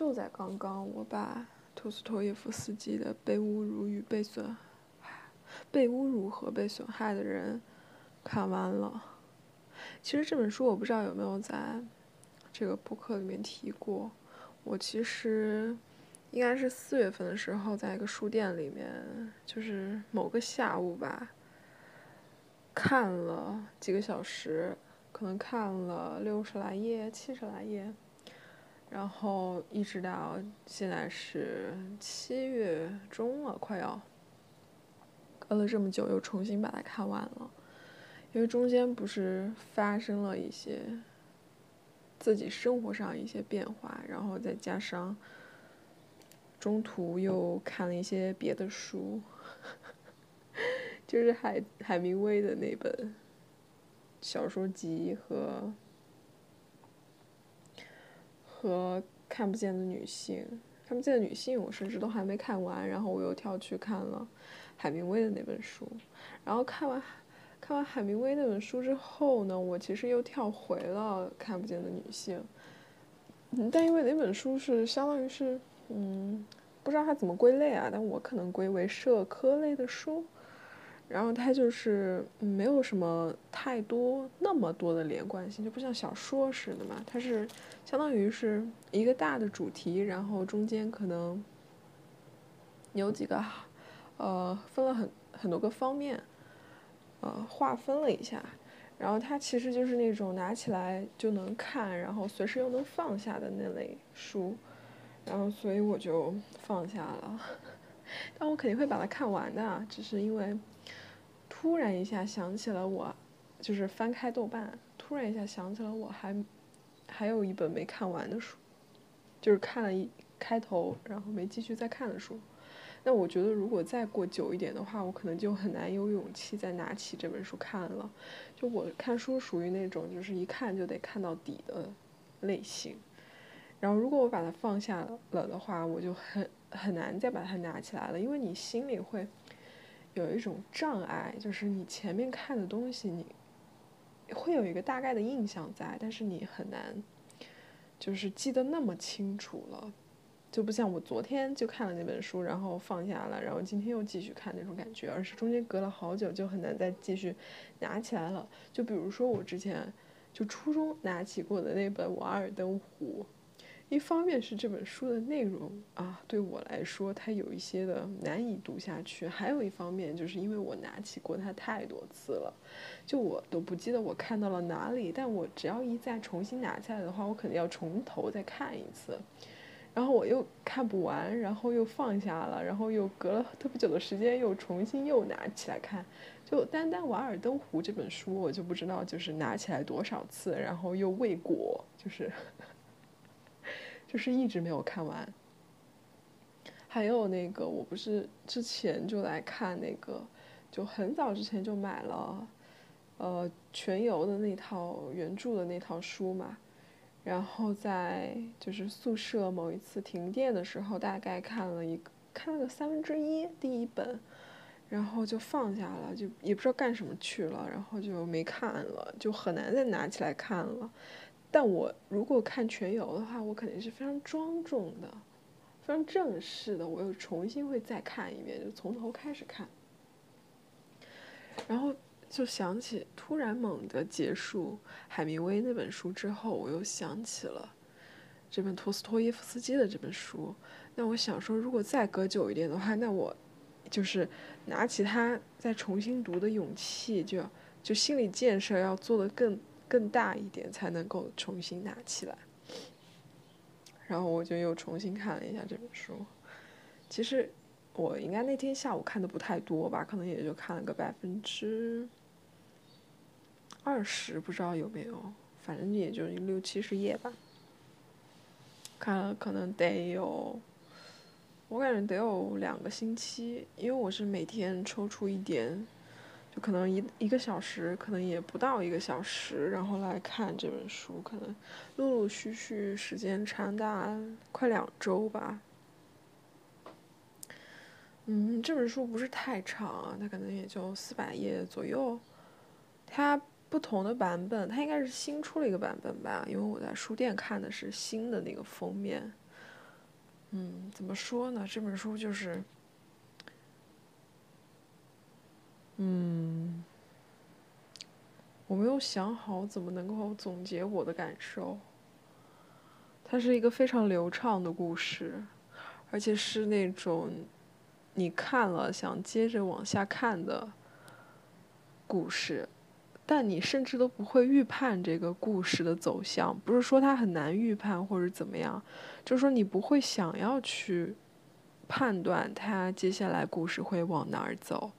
就在刚刚，我把托斯托耶夫斯基的《被侮辱与被损被侮辱和被损害的人》看完了。其实这本书我不知道有没有在这个播客里面提过。我其实应该是四月份的时候，在一个书店里面，就是某个下午吧，看了几个小时，可能看了六十来页、七十来页，然后一直到现在是七月中了，快要隔了这么久，又重新把它看完了。因为中间不是发生了一些自己生活上一些变化，然后再加上中途又看了一些别的书，就是海海明威的那本小说集和和看不见的女性，看不见的女性我甚至都还没看完，然后我又跳去看了海明威的那本书，然后看完。看完海明威那本书之后呢，我其实又跳回了看不见的女性。嗯，但因为那本书是相当于是，嗯，不知道它怎么归类啊，但我可能归为社科类的书。然后它就是没有什么太多那么多的连贯性，就不像小说似的嘛。它是相当于是一个大的主题，然后中间可能有几个，呃，分了很很多个方面。呃，划分了一下，然后它其实就是那种拿起来就能看，然后随时又能放下的那类书，然后所以我就放下了，但我肯定会把它看完的，只是因为突然一下想起了我，就是翻开豆瓣，突然一下想起了我还还有一本没看完的书，就是看了一开头，然后没继续再看的书。那我觉得，如果再过久一点的话，我可能就很难有勇气再拿起这本书看了。就我看书属于那种，就是一看就得看到底的类型。然后，如果我把它放下了的话，我就很很难再把它拿起来了，因为你心里会有一种障碍，就是你前面看的东西，你会有一个大概的印象在，但是你很难就是记得那么清楚了。就不像我昨天就看了那本书，然后放下了，然后今天又继续看那种感觉，而是中间隔了好久，就很难再继续拿起来了。就比如说我之前就初中拿起过的那本《瓦尔登湖》，一方面是这本书的内容啊，对我来说它有一些的难以读下去；还有一方面就是因为我拿起过它太多次了，就我都不记得我看到了哪里，但我只要一再重新拿起来的话，我肯定要从头再看一次。然后我又看不完，然后又放下了，然后又隔了特别久的时间，又重新又拿起来看。就单单《瓦尔登湖》这本书，我就不知道就是拿起来多少次，然后又未果，就是就是一直没有看完。还有那个，我不是之前就来看那个，就很早之前就买了，呃，全游的那套原著的那套书嘛。然后在就是宿舍某一次停电的时候，大概看了一个看了个三分之一第一本，然后就放下了，就也不知道干什么去了，然后就没看了，就很难再拿起来看了。但我如果看全游的话，我肯定是非常庄重的，非常正式的，我又重新会再看一遍，就从头开始看，然后。就想起，突然猛地结束海明威那本书之后，我又想起了这本托斯托耶夫斯基的这本书。那我想说，如果再隔久一点的话，那我就是拿起它再重新读的勇气，就要就心理建设要做的更更大一点，才能够重新拿起来。然后我就又重新看了一下这本书。其实我应该那天下午看的不太多吧，可能也就看了个百分之。二十不知道有没有，反正也就六七十页吧。看了可能得有，我感觉得有两个星期，因为我是每天抽出一点，就可能一一个小时，可能也不到一个小时，然后来看这本书，可能陆陆续续时间长达快两周吧。嗯，这本书不是太长，它可能也就四百页左右，它。不同的版本，它应该是新出了一个版本吧？因为我在书店看的是新的那个封面，嗯，怎么说呢？这本书就是，嗯，我没有想好怎么能够总结我的感受。它是一个非常流畅的故事，而且是那种你看了想接着往下看的故事。但你甚至都不会预判这个故事的走向，不是说它很难预判或者怎么样，就是说你不会想要去判断它接下来故事会往哪儿走。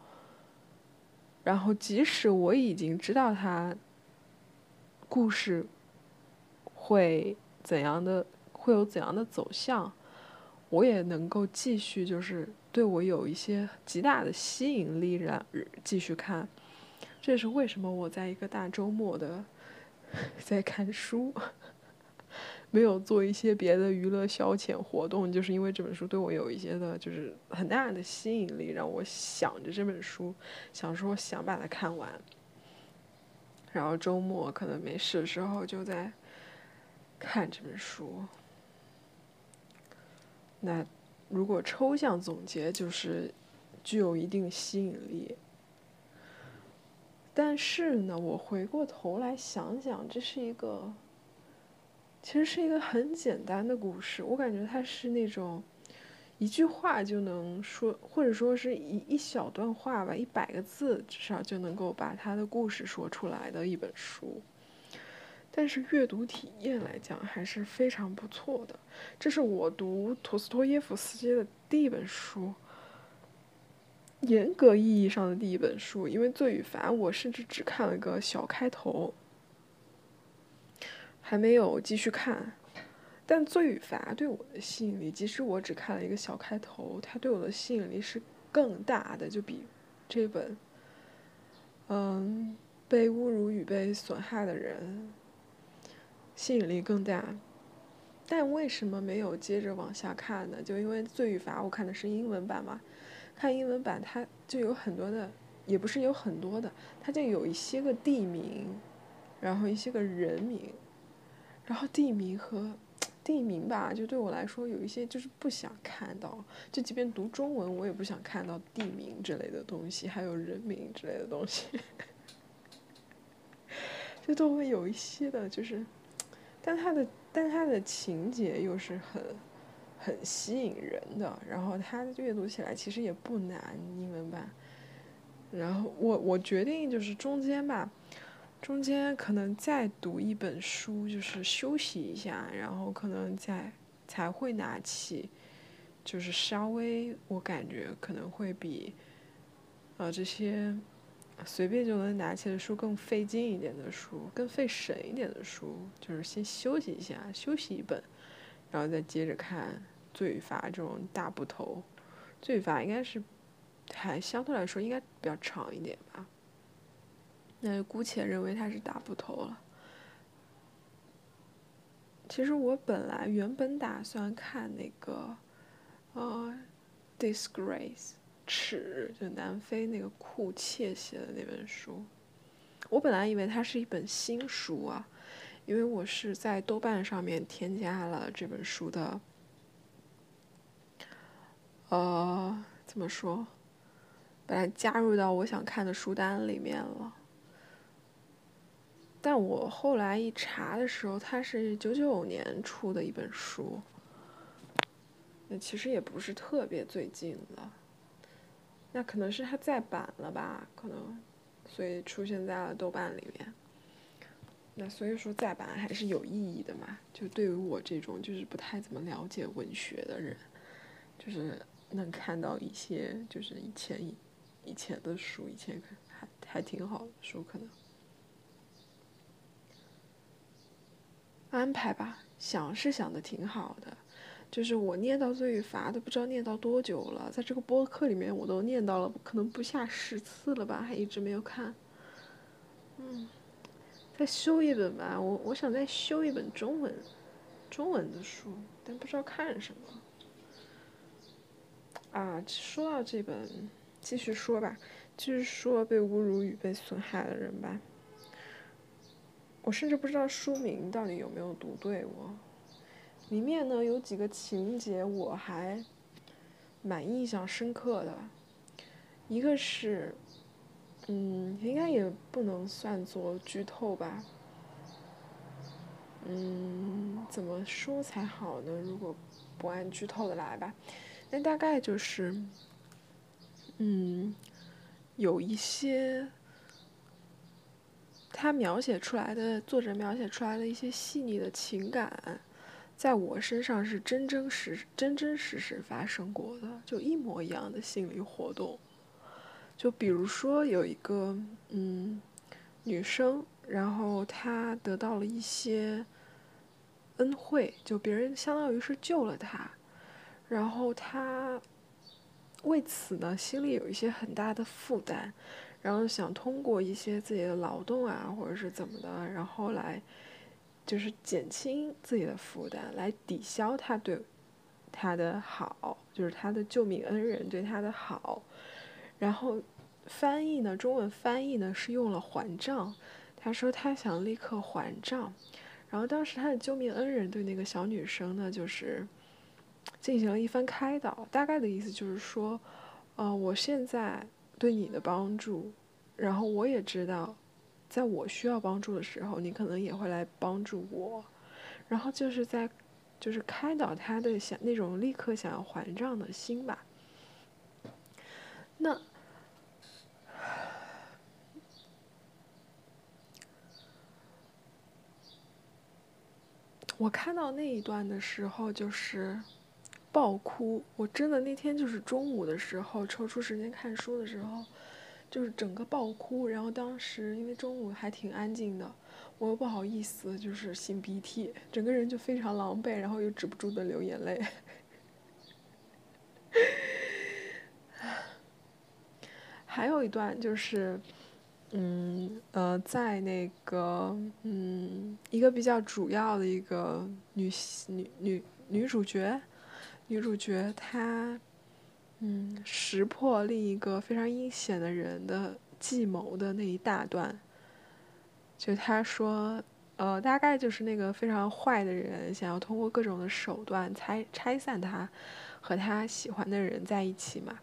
然后，即使我已经知道它故事会怎样的，会有怎样的走向，我也能够继续，就是对我有一些极大的吸引力，然继续看。这是为什么我在一个大周末的 在看书，没有做一些别的娱乐消遣活动，就是因为这本书对我有一些的，就是很大的吸引力，让我想着这本书，想说想把它看完。然后周末可能没事的时候就在看这本书。那如果抽象总结，就是具有一定吸引力。但是呢，我回过头来想想，这是一个，其实是一个很简单的故事。我感觉它是那种一句话就能说，或者说是一一小段话吧，一百个字至少就能够把它的故事说出来的一本书。但是阅读体验来讲还是非常不错的。这是我读陀思妥耶夫斯基的第一本书。严格意义上的第一本书，因为《罪与罚》，我甚至只看了个小开头，还没有继续看。但《罪与罚》对我的吸引力，即使我只看了一个小开头，它对我的吸引力是更大的，就比这本，嗯，被侮辱与被损害的人吸引力更大。但为什么没有接着往下看呢？就因为《罪与罚》，我看的是英文版嘛。看英文版，它就有很多的，也不是有很多的，它就有一些个地名，然后一些个人名，然后地名和地名吧，就对我来说有一些就是不想看到，就即便读中文，我也不想看到地名之类的东西，还有人名之类的东西，就都会有一些的，就是，但它的但它的情节又是很。很吸引人的，然后它阅读起来其实也不难，英文版。然后我我决定就是中间吧，中间可能再读一本书，就是休息一下，然后可能再才会拿起，就是稍微我感觉可能会比，呃这些随便就能拿起的书更费劲一点的书，更费神一点的书，就是先休息一下，休息一本，然后再接着看。罪与罚这种大部头，罪与罚应该是还相对来说应该比较长一点吧，那就姑且认为他是打不投了。其实我本来原本打算看那个，呃，《Disgrace》耻，就南非那个库切写的那本书，我本来以为它是一本新书啊，因为我是在豆瓣上面添加了这本书的。呃，怎么说？把它加入到我想看的书单里面了。但我后来一查的时候，它是九九年出的一本书，那其实也不是特别最近了。那可能是它再版了吧？可能，所以出现在了豆瓣里面。那所以说再版还是有意义的嘛？就对于我这种就是不太怎么了解文学的人，就是。能看到一些就是以前以以前的书，以前还还挺好的书，可能安排吧。想是想的挺好的，就是我念到《罪与罚》都不知道念到多久了，在这个播客里面我都念到了可能不下十次了吧，还一直没有看。嗯，再修一本吧，我我想再修一本中文中文的书，但不知道看什么。啊，说到这本，继续说吧，继续说被侮辱与被损害的人吧。我甚至不知道书名到底有没有读对，我里面呢有几个情节我还蛮印象深刻的，一个是，嗯，应该也不能算作剧透吧。嗯，怎么说才好呢？如果不按剧透的来吧，那大概就是，嗯，有一些他描写出来的作者描写出来的一些细腻的情感，在我身上是真真实真真实实发生过的，就一模一样的心理活动。就比如说有一个嗯女生。然后她得到了一些恩惠，就别人相当于是救了她，然后她为此呢心里有一些很大的负担，然后想通过一些自己的劳动啊或者是怎么的，然后来就是减轻自己的负担，来抵消他对他的好，就是他的救命恩人对他的好，然后翻译呢，中文翻译呢是用了还账。他说他想立刻还账，然后当时他的救命恩人对那个小女生呢，就是进行了一番开导，大概的意思就是说，呃，我现在对你的帮助，然后我也知道，在我需要帮助的时候，你可能也会来帮助我，然后就是在就是开导他的想那种立刻想要还账的心吧，那。我看到那一段的时候，就是爆哭。我真的那天就是中午的时候抽出时间看书的时候，就是整个爆哭。然后当时因为中午还挺安静的，我又不好意思就是擤鼻涕，整个人就非常狼狈，然后又止不住的流眼泪。还有一段就是。嗯呃，在那个嗯，一个比较主要的一个女女女女主角，女主角她嗯识破另一个非常阴险的人的计谋的那一大段，就她说呃，大概就是那个非常坏的人想要通过各种的手段拆拆散他和他喜欢的人在一起嘛。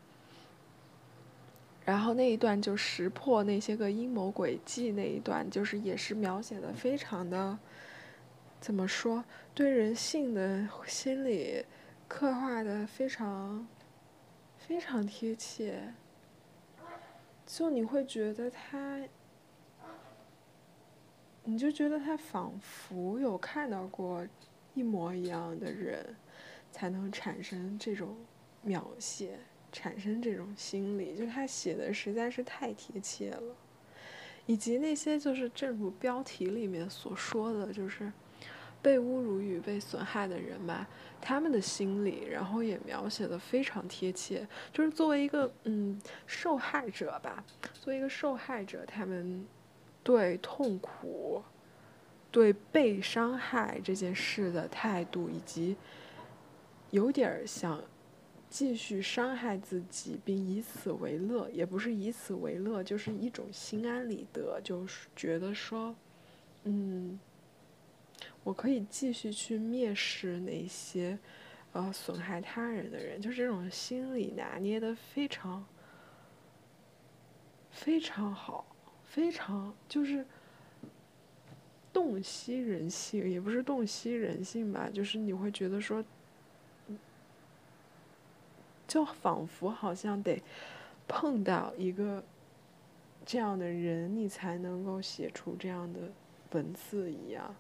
然后那一段就识破那些个阴谋诡计那一段，就是也是描写的非常的，怎么说，对人性的心理刻画的非常非常贴切，就你会觉得他，你就觉得他仿佛有看到过一模一样的人，才能产生这种描写。产生这种心理，就他写的实在是太贴切了，以及那些就是正如标题里面所说的，就是被侮辱与被损害的人吧，他们的心理，然后也描写的非常贴切。就是作为一个嗯受害者吧，作为一个受害者，他们对痛苦、对被伤害这件事的态度，以及有点想。继续伤害自己，并以此为乐，也不是以此为乐，就是一种心安理得，就是觉得说，嗯，我可以继续去蔑视那些，呃，损害他人的人，就是这种心理拿捏的非常，非常好，非常就是洞悉人性，也不是洞悉人性吧，就是你会觉得说。就仿佛好像得碰到一个这样的人，你才能够写出这样的文字一样。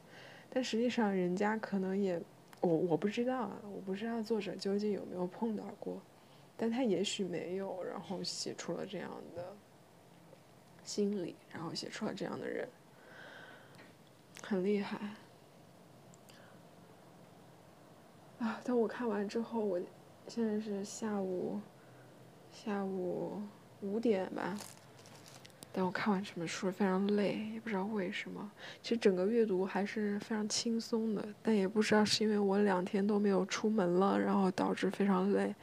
但实际上，人家可能也我我不知道啊，我不知道作者究竟有没有碰到过，但他也许没有，然后写出了这样的心理，然后写出了这样的人，很厉害啊！当我看完之后，我。现在是下午，下午五点吧。但我看完这本书非常累，也不知道为什么。其实整个阅读还是非常轻松的，但也不知道是因为我两天都没有出门了，然后导致非常累。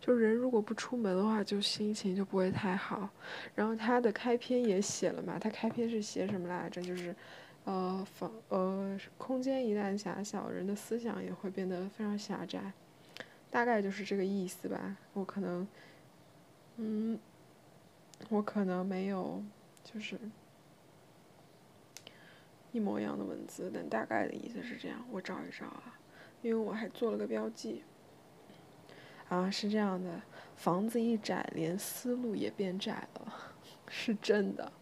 就人如果不出门的话，就心情就不会太好。然后他的开篇也写了嘛，他开篇是写什么来着？就是呃，房呃，空间一旦狭小，人的思想也会变得非常狭窄，大概就是这个意思吧。我可能，嗯，我可能没有，就是一模一样的文字，但大概的意思是这样。我找一找啊，因为我还做了个标记。啊，是这样的，房子一窄，连思路也变窄了，是真的。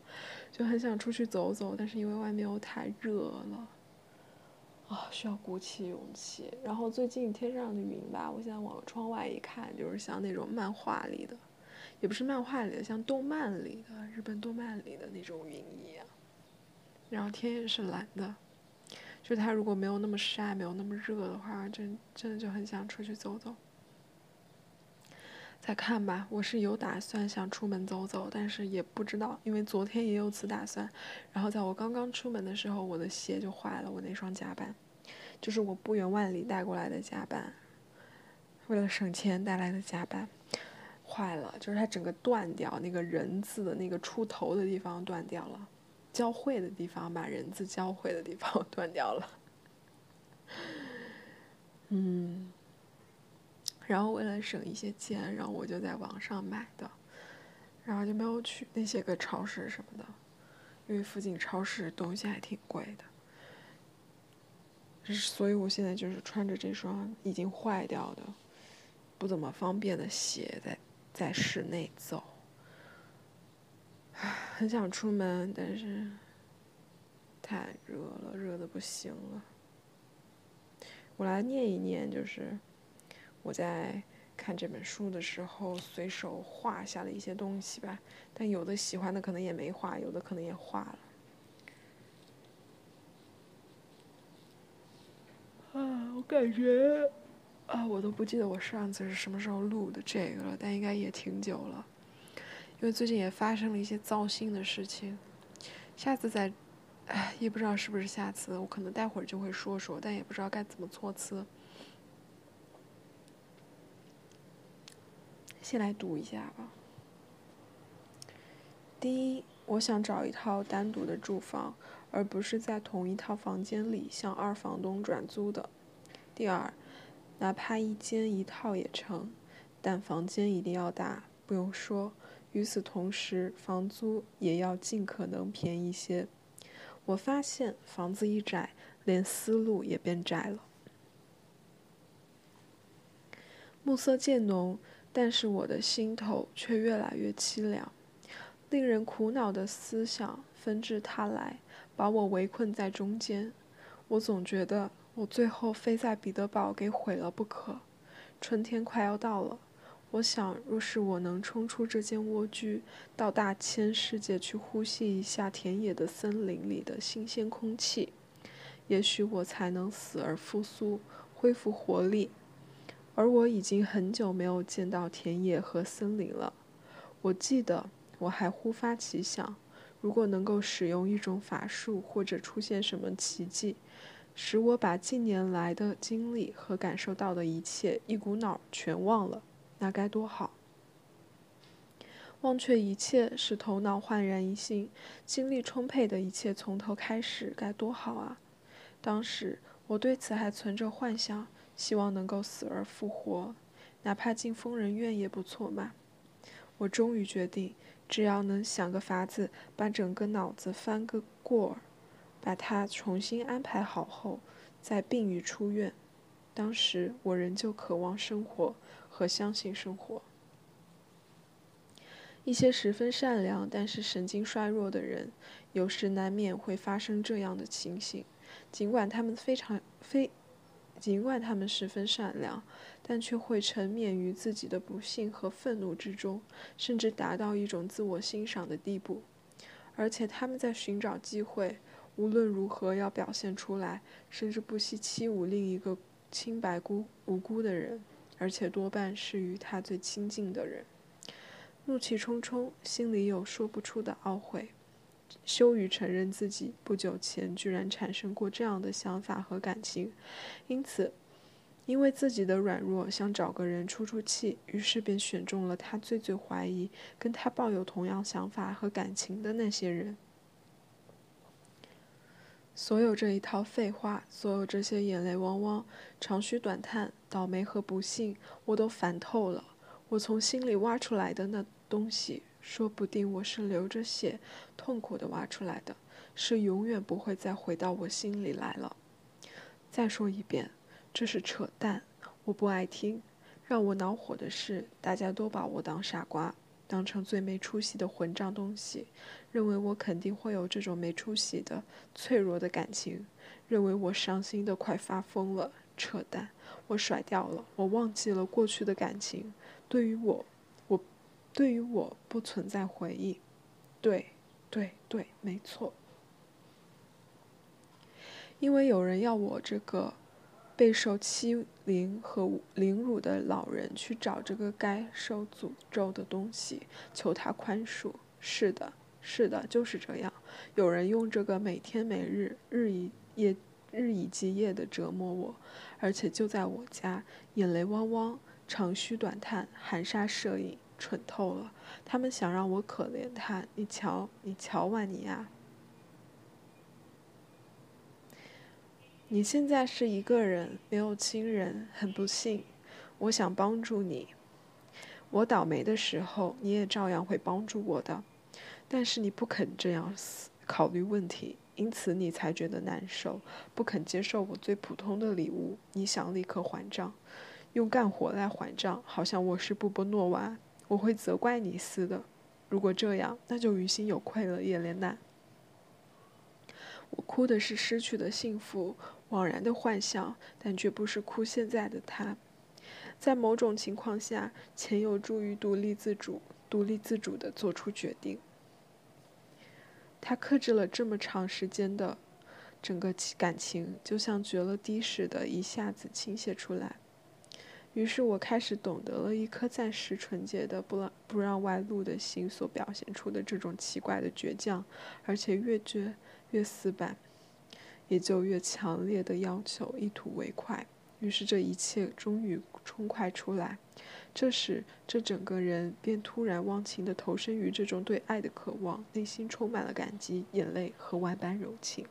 就很想出去走走，但是因为外面又太热了，啊，需要鼓起勇气。然后最近天上的云吧，我现在往窗外一看，就是像那种漫画里的，也不是漫画里的，像动漫里的日本动漫里的那种云一样。然后天也是蓝的，就它如果没有那么晒，没有那么热的话，真真的就很想出去走走。再看吧，我是有打算想出门走走，但是也不知道，因为昨天也有此打算。然后在我刚刚出门的时候，我的鞋就坏了，我那双夹板，就是我不远万里带过来的夹板，为了省钱带来的夹板，坏了，就是它整个断掉，那个人字的那个出头的地方断掉了，交汇的地方把人字交汇的地方 断掉了，嗯。然后为了省一些钱，然后我就在网上买的，然后就没有去那些个超市什么的，因为附近超市东西还挺贵的。所以我现在就是穿着这双已经坏掉的、不怎么方便的鞋在在室内走。很想出门，但是太热了，热的不行了。我来念一念，就是。我在看这本书的时候，随手画下的一些东西吧，但有的喜欢的可能也没画，有的可能也画了。啊，我感觉，啊，我都不记得我上次是什么时候录的这个了，但应该也挺久了，因为最近也发生了一些糟心的事情。下次再，哎，也不知道是不是下次，我可能待会儿就会说说，但也不知道该怎么措辞。先来读一下吧。第一，我想找一套单独的住房，而不是在同一套房间里向二房东转租的。第二，哪怕一间一套也成，但房间一定要大，不用说。与此同时，房租也要尽可能便宜些。我发现房子一窄，连思路也变窄了。暮色渐浓。但是我的心头却越来越凄凉，令人苦恼的思想纷至沓来，把我围困在中间。我总觉得我最后非在彼得堡给毁了不可。春天快要到了，我想，若是我能冲出这间蜗居，到大千世界去呼吸一下田野的森林里的新鲜空气，也许我才能死而复苏，恢复活力。而我已经很久没有见到田野和森林了。我记得我还忽发奇想，如果能够使用一种法术，或者出现什么奇迹，使我把近年来的经历和感受到的一切一股脑全忘了，那该多好！忘却一切，使头脑焕然一新，精力充沛的一切从头开始，该多好啊！当时我对此还存着幻想。希望能够死而复活，哪怕进疯人院也不错嘛。我终于决定，只要能想个法子把整个脑子翻个过儿，把它重新安排好后，再病愈出院。当时我仍旧渴望生活和相信生活。一些十分善良但是神经衰弱的人，有时难免会发生这样的情形，尽管他们非常非。尽管他们十分善良，但却会沉湎于自己的不幸和愤怒之中，甚至达到一种自我欣赏的地步。而且他们在寻找机会，无论如何要表现出来，甚至不惜欺侮另一个清白孤无辜的人，而且多半是与他最亲近的人。怒气冲冲，心里有说不出的懊悔。羞于承认自己不久前居然产生过这样的想法和感情，因此，因为自己的软弱，想找个人出出气，于是便选中了他最最怀疑跟他抱有同样想法和感情的那些人。所有这一套废话，所有这些眼泪汪汪、长吁短叹、倒霉和不幸，我都烦透了。我从心里挖出来的那东西，说不定我是流着血、痛苦的挖出来的，是永远不会再回到我心里来了。再说一遍，这是扯淡，我不爱听。让我恼火的是，大家都把我当傻瓜。当成最没出息的混账东西，认为我肯定会有这种没出息的、脆弱的感情，认为我伤心的快发疯了，扯淡！我甩掉了，我忘记了过去的感情。对于我，我，对于我不存在回忆。对，对，对，没错。因为有人要我这个。备受欺凌和凌辱的老人去找这个该受诅咒的东西，求他宽恕。是的，是的，就是这样。有人用这个每天每日日以夜日以继夜的折磨我，而且就在我家，眼泪汪汪，长吁短叹，含沙射影，蠢透了。他们想让我可怜他。你瞧，你瞧，万尼亚。你现在是一个人，没有亲人，很不幸。我想帮助你。我倒霉的时候，你也照样会帮助我的。但是你不肯这样思考虑问题，因此你才觉得难受，不肯接受我最普通的礼物。你想立刻还账，用干活来还账，好像我是布波诺娃，我会责怪你似的。如果这样，那就于心有愧了，叶莲娜。我哭的是失去的幸福。惘然的幻想，但绝不是哭现在的他。在某种情况下，钱有助于独立自主、独立自主地做出决定。他克制了这么长时间的整个感情，就像决了堤似的，一下子倾泻出来。于是我开始懂得了一颗暂时纯洁的、不让不让外露的心所表现出的这种奇怪的倔强，而且越倔越死板。也就越强烈的要求一吐为快，于是这一切终于冲快出来。这时，这整个人便突然忘情地投身于这种对爱的渴望，内心充满了感激、眼泪和万般柔情。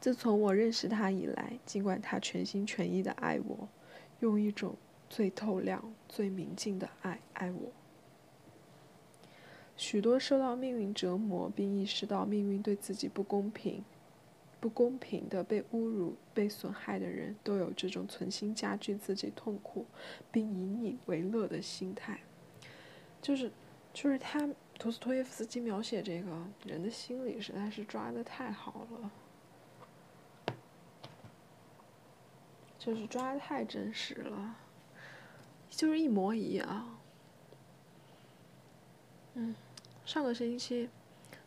自从我认识他以来，尽管他全心全意地爱我，用一种最透亮、最明净的爱爱我。许多受到命运折磨并意识到命运对自己不公平。不公平的被侮辱、被损害的人都有这种存心加剧自己痛苦，并以你为乐的心态。就是，就是他，托斯托耶夫斯基描写这个人的心理实在是抓的太好了，就是抓的太真实了，就是一模一样。嗯，上个星期，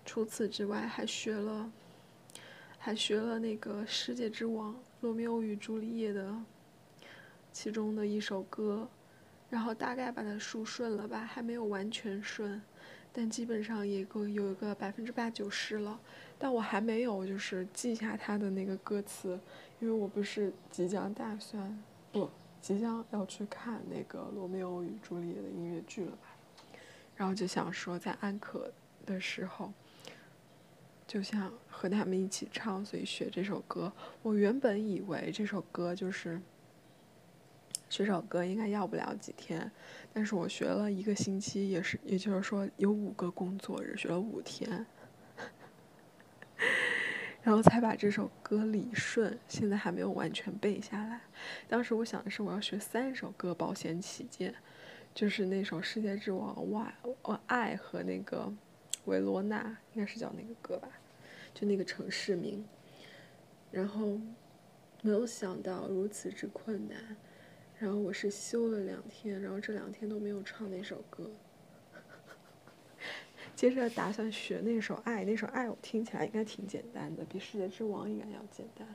除此之外还学了。还学了那个《世界之王》《罗密欧与朱丽叶》的其中的一首歌，然后大概把它数顺了吧，还没有完全顺，但基本上也够有一个百分之八九十了。但我还没有就是记下它的那个歌词，因为我不是即将打算不即将要去看那个《罗密欧与朱丽叶》的音乐剧了吧，然后就想说在安可的时候。就想和他们一起唱，所以学这首歌。我原本以为这首歌就是学首歌应该要不了几天，但是我学了一个星期，也是，也就是说有五个工作日，学了五天，然后才把这首歌理顺。现在还没有完全背下来。当时我想的是，我要学三首歌，保险起见，就是那首《世界之王》、哇我爱和那个。维罗纳应该是叫那个歌吧，就那个城市名。然后没有想到如此之困难，然后我是休了两天，然后这两天都没有唱那首歌。接着打算学那首《爱》，那首《爱》我听起来应该挺简单的，比《世界之王》应该要简单。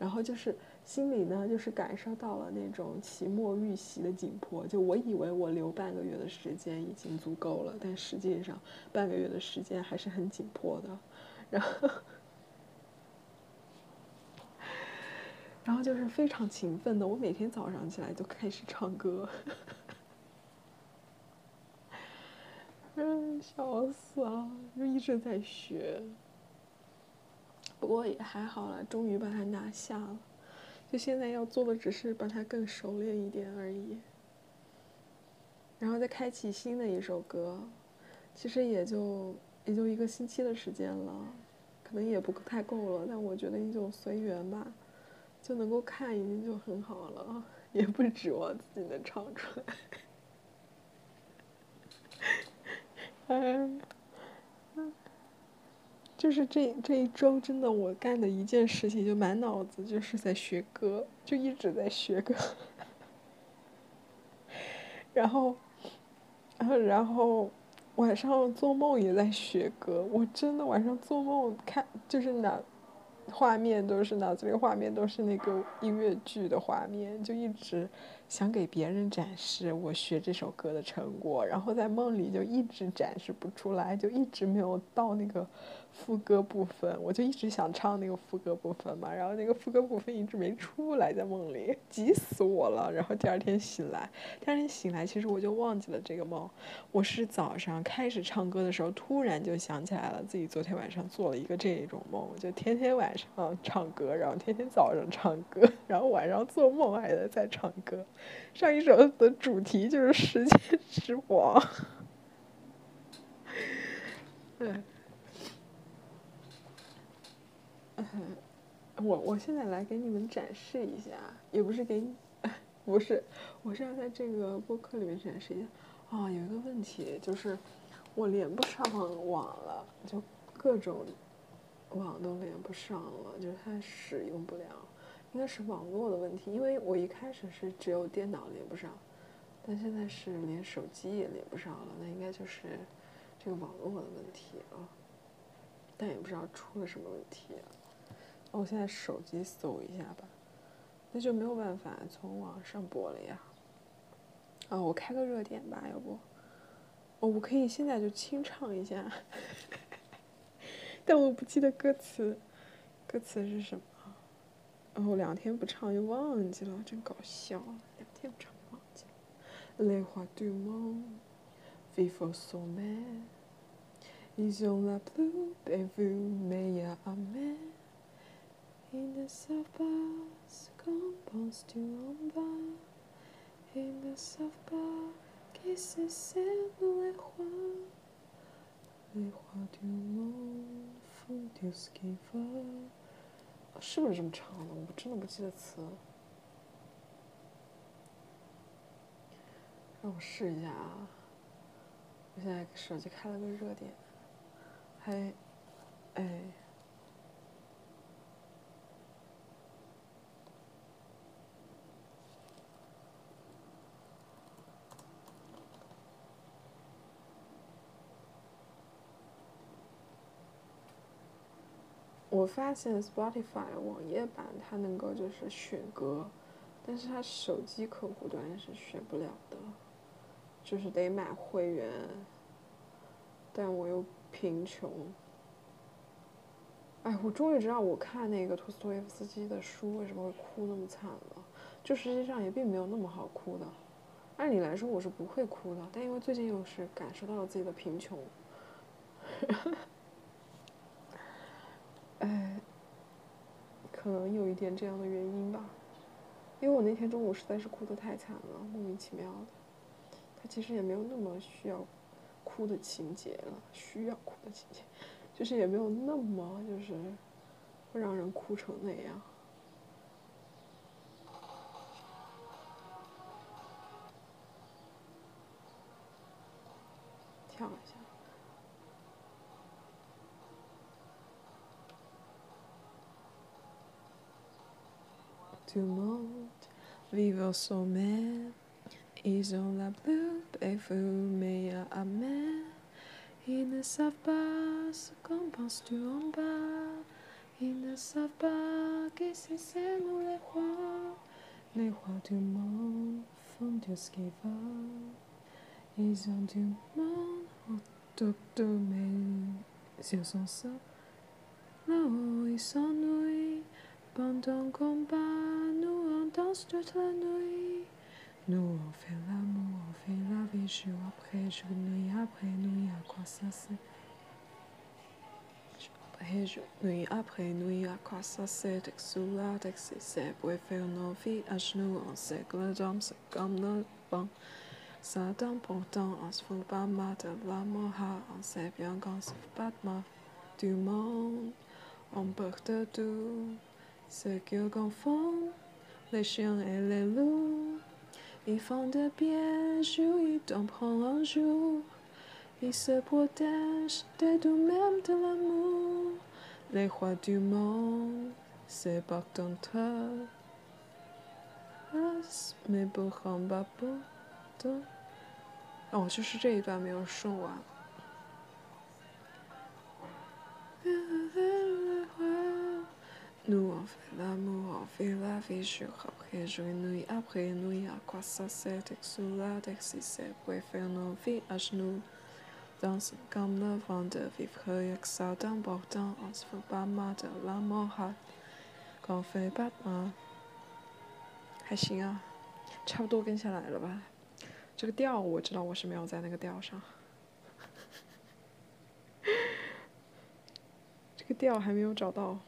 然后就是。心里呢，就是感受到了那种期末预习的紧迫。就我以为我留半个月的时间已经足够了，但实际上半个月的时间还是很紧迫的。然后，然后就是非常勤奋的，我每天早上起来就开始唱歌。嗯，笑死了，就一直在学。不过也还好了，终于把它拿下了。就现在要做的只是把它更熟练一点而已。然后再开启新的一首歌，其实也就也就一个星期的时间了，可能也不太够了，但我觉得你就随缘吧，就能够看已经就很好了，也不指望自己能唱出来。嗯，就是这这一周真的我干的一件事情，就满脑子就是在学歌，就一直在学歌，然后。然后，晚上做梦也在学歌。我真的晚上做梦看，就是脑画面都是脑子里画面都是那个音乐剧的画面，就一直想给别人展示我学这首歌的成果，然后在梦里就一直展示不出来，就一直没有到那个。副歌部分，我就一直想唱那个副歌部分嘛，然后那个副歌部分一直没出来，在梦里，急死我了。然后第二天醒来，第二天醒来，其实我就忘记了这个梦。我是早上开始唱歌的时候，突然就想起来了，自己昨天晚上做了一个这种梦，就天天晚上唱歌，然后天天早上唱歌，然后晚上做梦还在在唱歌。上一首的主题就是时间之王。对。我我现在来给你们展示一下，也不是给你，不是，我是要在这个播客里面展示一下。啊，有一个问题就是，我连不上网了，就各种网都连不上了，就是它使用不了，应该是网络的问题。因为我一开始是只有电脑连不上，但现在是连手机也连不上了，那应该就是这个网络的问题啊。但也不知道出了什么问题。我现在手机搜一下吧，那就没有办法从网上播了呀。啊，我开个热点吧，要不？哦，我可以现在就清唱一下，但我不记得歌词，歌词是什么？然后，两天不唱又忘记了，真搞笑，两天不唱忘记了。Les rois du monde vivent sur mer, ils ont la plus belle vue, mais y a un mer. In the soft bars, compost tu en bas. In the soft bar, qui se servent les rois. Les rois du monde font tout ce qu'ils veulent. 是不是这么唱的？我真的不记得词。让我试一下啊！我现在手机开了个热点，还，哎。我发现 Spotify 网页版它能够就是选歌，但是它手机客户端是选不了的，就是得买会员。但我又贫穷。哎，我终于知道我看那个托斯托耶夫斯基的书为什么会哭那么惨了，就实际上也并没有那么好哭的。按理来说我是不会哭的，但因为最近又是感受到了自己的贫穷。可能有一点这样的原因吧，因为我那天中午实在是哭得太惨了，莫名其妙的。他其实也没有那么需要哭的情节了，需要哭的情节，就是也没有那么就是会让人哭成那样。Tout le monde vivre au sommet. Ils ont la plus belle à mer. Ils ne savent pas ce qu'on pense du en bas. Ils ne savent pas que c'est nous les rois. Les rois du monde font tout ce qu'ils veulent. Ils ont du monde autour de mes yeux sont ça. Là-haut, ils s'ennuient. Pendant qu'on bat, nous on danse toute la nuit. Nous on fait l'amour, on fait la vie jour après jour, nuit après nuit, à quoi ça sert? Jour et jour, nuit après nuit, à quoi ça sert? Sous la c'est pour faire nos vies à genoux, on sait que le drame c'est comme le vent. Ça donne pourtant, on se fout pas mal de l'amour, on sait bien qu'on se fout pas mal du monde, on porte tout, ce qu'ils confondent, les chiens et les loups. Ils font de bien, ils t'en prennent un jour. Ils se protègent de tout-même de l'amour. Les rois du monde se battent entre eux. mais 不很巴不得。哦，就是这一段没有说完。 Nous on fait l'amour, on fait la vie jour après jour, nuit après nuit, à quoi ça sert sous la si c'est pour faire nos vies à genoux. Danse comme le vent de vivre avec ça d'important, on se fout pas mal de l'amour, qu'on fait pas mal. 还行啊，差不多跟下来了吧。这个调我知道我是没有在那个调上，这个调还没有找到。